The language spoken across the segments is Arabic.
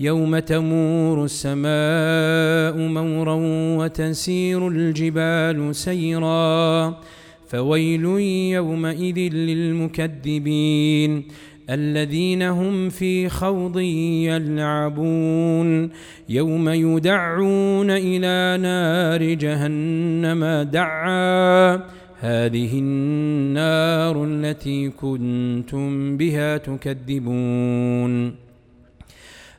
يوم تمور السماء مورا وتسير الجبال سيرا فويل يومئذ للمكذبين الذين هم في خوض يلعبون. يوم يدعون إلى نار جهنم دعا هذه النار التي كنتم بها تكذبون.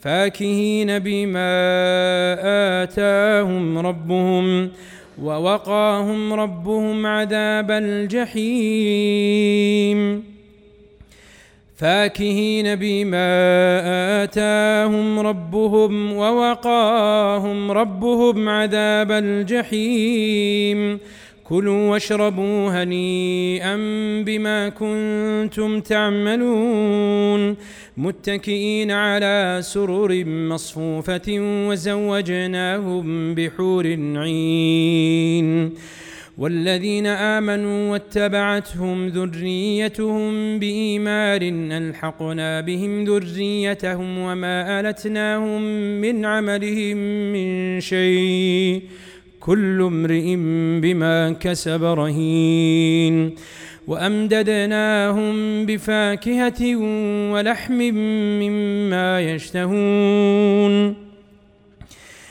فاكهين بما آتاهم ربهم ووقاهم ربهم عذاب الجحيم. فاكهين بما آتاهم ربهم ووقاهم ربهم عذاب الجحيم. كلوا واشربوا هنيئا بما كنتم تعملون متكئين على سرر مصفوفة وزوجناهم بحور عين والذين آمنوا واتبعتهم ذريتهم بإيمان ألحقنا بهم ذريتهم وما ألتناهم من عملهم من شيء كل امرئ بما كسب رهين. وأمددناهم بفاكهة ولحم مما يشتهون.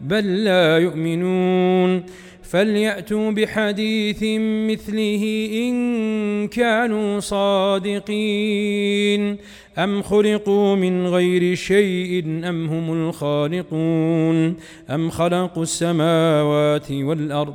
بل لا يؤمنون. فليأتوا بحديث مثله إن كانوا صادقين. أم خلقوا من غير شيء أم هم الخالقون؟ أم خلقوا السماوات والأرض